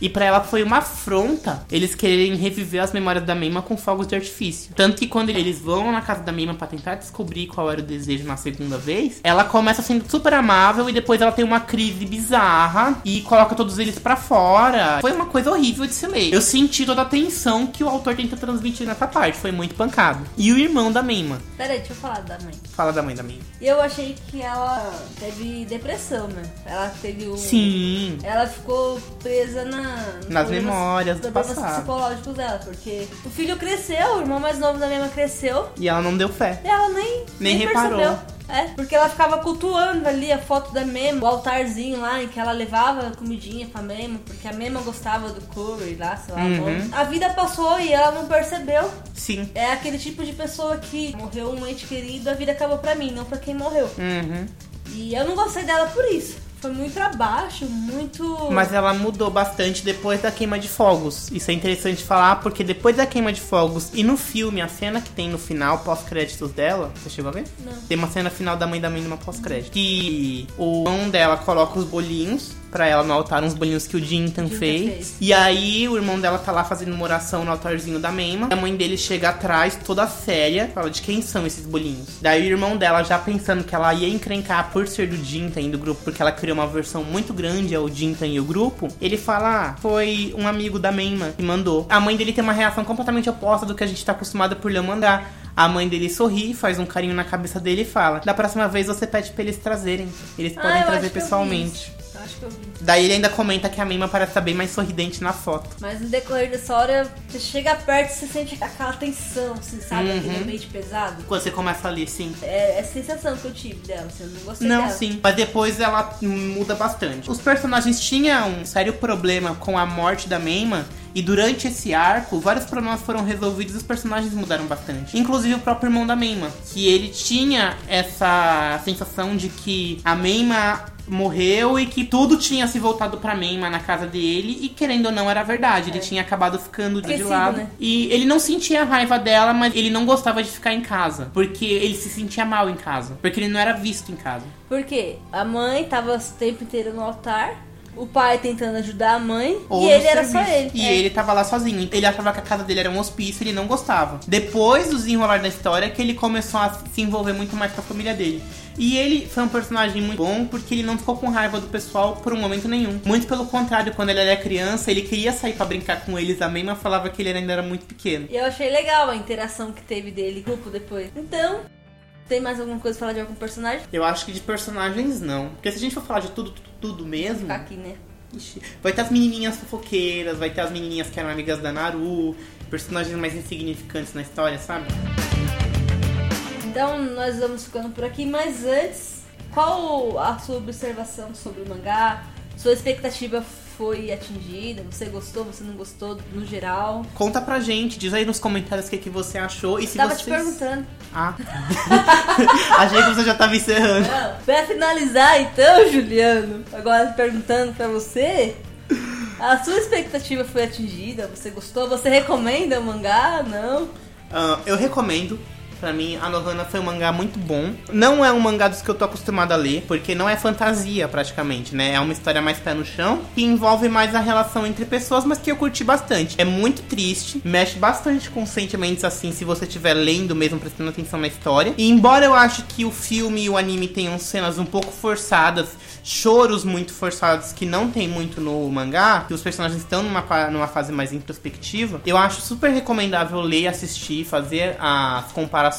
E pra ela foi uma afronta eles quererem reviver as memórias da Menma com fogos de artifício. Tanto que quando eles vão na casa da Menma pra tentar descobrir qual era o desejo na segunda vez, ela começa sendo super amável e depois ela tem uma crise bizarra e coloca todos eles pra fora. Foi uma coisa horrível de se ler. Eu senti toda a tensão que o autor tenta transmitir nessa parte. Foi muito pancado. E o irmão da Menma.
Pera aí, deixa eu falar da mãe.
Fala da mãe da Menma.
Eu achei que ela teve depressão, né? Ela teve um.
Sim.
Ela ficou presa na,
Nas memórias do
problemas
passado.
psicológicos dela, porque o filho cresceu, o irmão mais novo da mesma cresceu,
E ela não deu fé.
e ela nem,
Nem reparou.
percebeu. É, porque ela ficava cultuando ali a foto da Mema, o altarzinho lá em que ela levava comidinha pra Mema, porque a Mema gostava do curry lá, sei lá.
Uhum.
A vida passou e ela não percebeu.
Sim.
É aquele tipo de pessoa que morreu um ente querido, a vida acabou pra mim, não pra quem morreu.
Uhum.
E eu não gostei dela por isso. Foi muito pra baixo, muito.
Mas ela mudou bastante depois da queima de fogos. Isso é interessante falar porque depois da queima de fogos e no filme, a cena que tem no final, pós-créditos dela, você chegou a ver?
Não.
Tem uma cena final da mãe da mãe numa pós-crédito. Que o irmão dela coloca os bolinhos pra ela no altar, uns bolinhos que o Jintan fez.
fez.
E aí o irmão dela tá lá fazendo uma oração no altarzinho da Meima. A mãe dele chega atrás, toda séria, fala de quem são esses bolinhos. Daí o irmão dela, já pensando que ela ia encrencar por ser do Jintan e do grupo, porque ela criou uma versão muito grande ao Jintan e o grupo, ele fala: ah, foi um amigo da Meima que mandou. A mãe dele tem uma reação completamente oposta do que a gente tá acostumado por o mangá. A mãe dele sorri, faz um carinho na cabeça dele e fala: Da próxima vez você pede pra eles trazerem. Eles
Ah,
podem
eu
trazer pessoalmente.
Acho que eu vi.
Daí ele ainda comenta que a Meima parece estar bem mais sorridente na foto.
Mas no decorrer dessa hora, você chega perto e você sente aquela tensão, assim, sabe?
Uhum.
Aquele ambiente pesado.
Quando você começa a ler, sim.
É essa sensação que eu tive dela, assim, eu não gostei
Não,
dela.
sim. Mas depois ela muda bastante. Os personagens tinham um sério problema com a morte da Meima. E durante esse arco, vários problemas foram resolvidos e os personagens mudaram bastante. Inclusive o próprio irmão da Meima. Que ele tinha essa sensação de que a Meima morreu e que tudo tinha se voltado pra Meima na casa dele. E querendo ou não, era verdade. Ele
É.
tinha acabado ficando de lado.
né?
E ele não sentia raiva dela, mas ele não gostava de ficar em casa. Porque ele se sentia mal em casa. Porque ele não era visto em casa.
Por quê? A mãe tava o tempo inteiro no altar, o pai tentando ajudar a mãe,
Ou
e ele era só ele.
E
É.
ele tava lá sozinho. Ele achava que a casa dele era um hospício, ele não gostava. Depois do desenrolar da história, que ele começou a se envolver muito mais com a família dele. E ele foi um personagem muito bom porque ele não ficou com raiva do pessoal por um momento nenhum. Muito pelo contrário, quando ele era criança, ele queria sair pra brincar com eles. A mesma falava que ele ainda era muito pequeno.
E eu achei legal a interação que teve dele, grupo depois. Então, tem mais alguma coisa pra falar de algum personagem?
Eu acho que de personagens não. Porque se a gente for falar de tudo, tudo, tudo mesmo.
Ficar aqui, né?
Ixi, Vai ter as menininhas fofoqueiras, vai ter as menininhas que eram amigas da Naru, personagens mais insignificantes na história, sabe?
Então, nós vamos ficando por aqui, mas antes, qual a sua observação sobre o mangá? Sua expectativa foi atingida? Você gostou, você não gostou, no geral?
Conta pra gente, diz aí nos comentários o que, que você achou e se
Tava
vocês...
te perguntando.
Ah. Achei que você já tava encerrando.
Não, pra finalizar então, Juliano, agora perguntando pra você, a sua expectativa foi atingida? Você gostou? Você recomenda o mangá? Não?
Ah, eu recomendo. Pra mim, a Nohana foi um mangá muito bom. Não é um mangá dos que eu tô acostumado a ler, porque não é fantasia praticamente, né? É uma história mais pé no chão, que envolve mais a relação entre pessoas, mas que eu curti bastante. É muito triste, mexe bastante com sentimentos assim, se você estiver lendo mesmo, prestando atenção na história. E embora eu ache que o filme e o anime tenham cenas um pouco forçadas, choros muito forçados que não tem muito no mangá, que os personagens estão numa, numa fase mais introspectiva, eu acho super recomendável ler, assistir, fazer as comparações,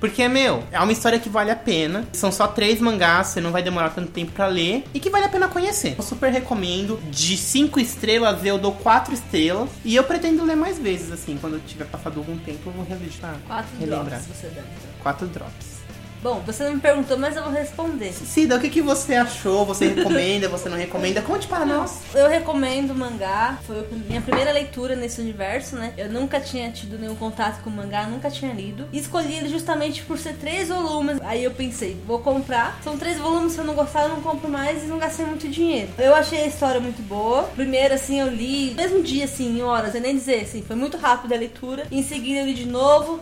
porque, meu, é uma história que vale a pena. São só três mangás, você não vai demorar tanto tempo pra ler, e que vale a pena conhecer. Eu super recomendo. De cinco estrelas, eu dou quatro estrelas, e eu pretendo ler mais vezes, assim, quando eu tiver passado algum tempo, eu vou revisitar,
Quatro
relembrar.
drops você dá. então.
Quatro drops.
Bom, você não me perguntou, mas eu vou responder.
Cida, o que, que você achou? Você recomenda, você não recomenda? Conte para nós.
Eu recomendo o mangá. Foi a minha primeira leitura nesse universo, né? Eu nunca tinha tido nenhum contato com o mangá, nunca tinha lido. E escolhi ele justamente por ser três volumes. Aí eu pensei, vou comprar. São três volumes, se eu não gostar, eu não compro mais e não gastei muito dinheiro. Eu achei a história muito boa. Primeiro, assim, eu li, mesmo dia, assim, em horas, eu nem dizer, assim, foi muito rápido a leitura. Em seguida, eu li de novo.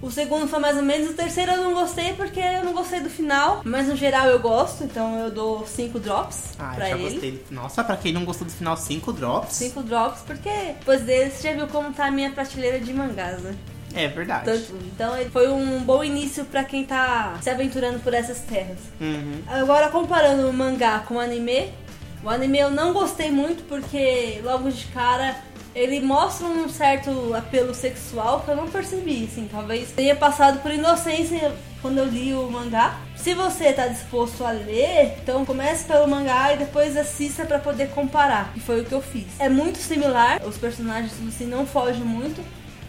O segundo foi mais ou menos, o terceiro eu não gostei porque eu não gostei do final, mas no geral eu gosto, então eu dou cinco drops
Ah,
pra
já
ele.
gostei. Nossa, pra quem não gostou do final, cinco drops.
Cinco drops, porque depois dele você já viu como tá a minha prateleira de mangás, né?
É verdade.
Tanto, então ele foi um bom início pra quem tá se aventurando por essas terras.
Uhum.
Agora comparando o mangá com o anime, o anime eu não gostei muito porque logo de cara ele mostra um certo apelo sexual que eu não percebi, assim, talvez tenha passado por inocência quando eu li o mangá. Se você tá disposto a ler, então comece pelo mangá e depois assista pra poder comparar, que foi o que eu fiz. É muito similar, os personagens assim não fogem muito.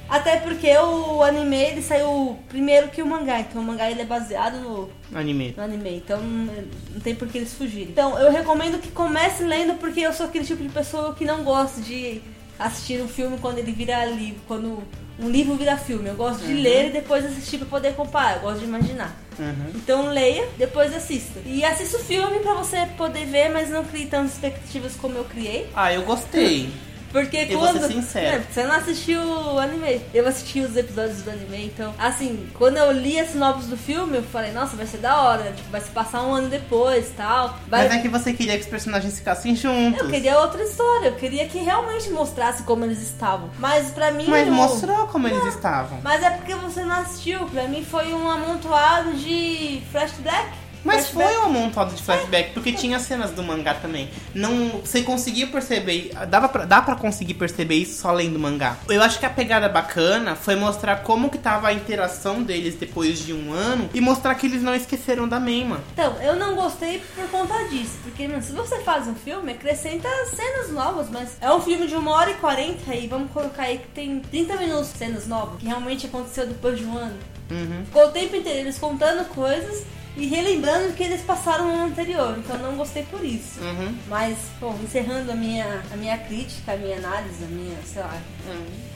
Até porque o anime ele saiu primeiro que o mangá, então o mangá ele é baseado no,
Anime.
no anime, então não tem por que eles fugirem. Então eu recomendo que comece lendo porque eu sou aquele tipo de pessoa que não gosta de assistir um filme quando ele vira livro, quando um livro vira filme. Eu gosto de ler e depois assistir pra poder comparar, eu gosto de imaginar.
Uhum.
Então leia, depois assista. E assista o filme pra você poder ver, mas não crie tantas expectativas como eu criei.
Ah, eu gostei.
Porque
Eu vou
quando.
ser sincero.
É, porque você não assistiu o anime. Eu assisti os episódios do anime, então, assim, quando eu li a sinopse do filme, eu falei, nossa, vai ser da hora, né? Tipo, vai se passar um ano depois tal. Vai...
Mas é que você queria que os personagens ficassem juntos.
Eu queria outra história, eu queria que realmente mostrasse como eles estavam. Mas pra mim.
Mas
o-
mostrou como eles estavam.
Mas é porque você não assistiu. Pra mim foi um amontoado de flashback.
Mas
Flashback.
foi um montado de flashback, porque tinha cenas do mangá também. Não, você conseguia perceber, dava pra, dá pra conseguir perceber isso só lendo mangá. Eu acho que a pegada bacana foi mostrar como que tava a interação deles depois de um ano e mostrar que eles não esqueceram da Meima.
Então, eu não gostei por conta disso. Porque, mano, se você faz um filme, acrescenta cenas novas, mas é um filme de uma hora e quarenta e vamos colocar aí que tem 30 minutos de cenas novas, que realmente aconteceu depois de um ano.
Uhum.
Ficou o tempo inteiro eles contando coisas e relembrando o que eles passaram no ano anterior. Então eu não gostei por isso.
Uhum.
Mas, bom, encerrando a minha, a minha crítica, a minha análise, a minha, sei lá,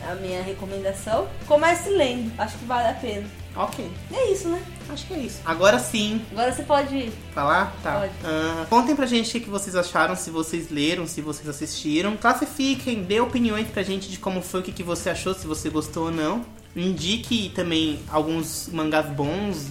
a minha recomendação, comece lendo. Acho que vale a pena.
Ok,
E é isso, né?
acho que é isso. Agora sim,
Agora você pode.
Falar? Tá.
Pode.
Ah, contem pra gente o que que vocês acharam, se vocês leram, se vocês assistiram. Classifiquem, dê opiniões pra gente de como foi, o que, que você achou, se você gostou ou não. Indique também alguns mangás bons,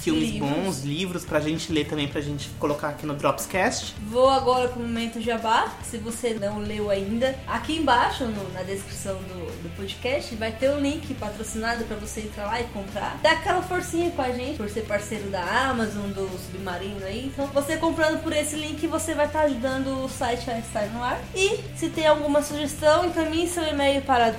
filmes
Livros.
bons, livros pra gente ler também, pra gente colocar aqui no Dropscast.
Vou agora pro momento jabá. Se você não leu ainda, aqui embaixo no- na descrição do, do podcast vai ter um link patrocinado pra você entrar lá e comprar. Dá aquela forcinha com a gente por ser parceiro da Amazon, do Submarino aí. Então, você comprando por esse link, você vai estar ajudando o site a estar no ar. E se tem alguma sugestão, encaminhe seu e-mail para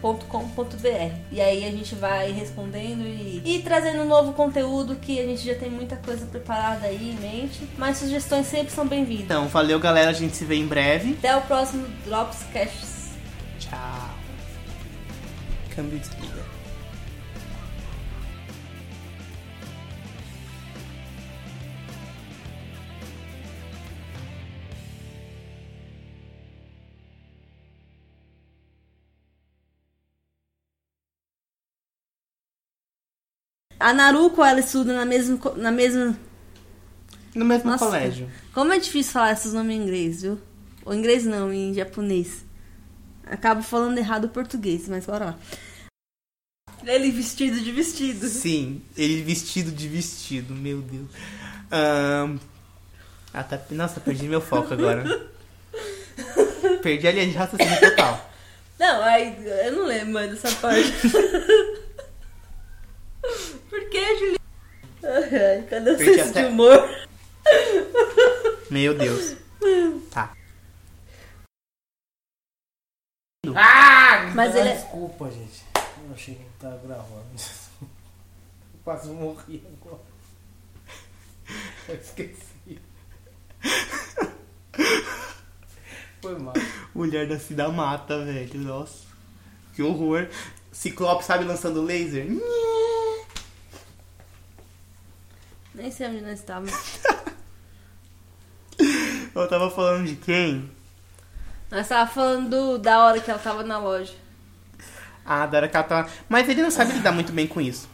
dropscash@dropscash.com.br. E aí a gente vai respondendo e, e trazendo um novo conteúdo que a gente já tem muita coisa preparada aí em mente. Mas sugestões sempre são bem-vindas.
Então, valeu galera, a gente se vê em breve.
Até o próximo Drops Cash.
Tchau. Câmbio desliga.
A Naruko, ela estuda na mesma, na mesma
No mesmo
Nossa.
colégio.
Como é difícil falar esses nomes em inglês, viu? Ou em inglês não, em japonês. Acabo falando errado o português, mas bora lá. Ele vestido de vestido.
Sim, ele vestido de vestido, meu Deus. Ahn, Ah, tá... Nossa, perdi meu foco agora. perdi a linha de raciocínio total.
Não, aí eu não lembro mais dessa parte. Por que, Juliana? Ai, ai, cadê o senso de
até-
humor?
Meu Deus. Tá.
Mas ele é-
Desculpa, gente. Eu achei que não tava gravando. Eu quase morri agora. Eu esqueci. Foi mal.
Mulher da Cida Mata, velho. Nossa. Que horror. Ciclope, sabe, lançando laser?
Nem sei onde nós estávamos.
Eu tava falando de quem?
Nós tava falando do- da hora que ela tava na loja.
Ah, da hora que ela tava... Mas ele não sabe lidar muito bem com isso.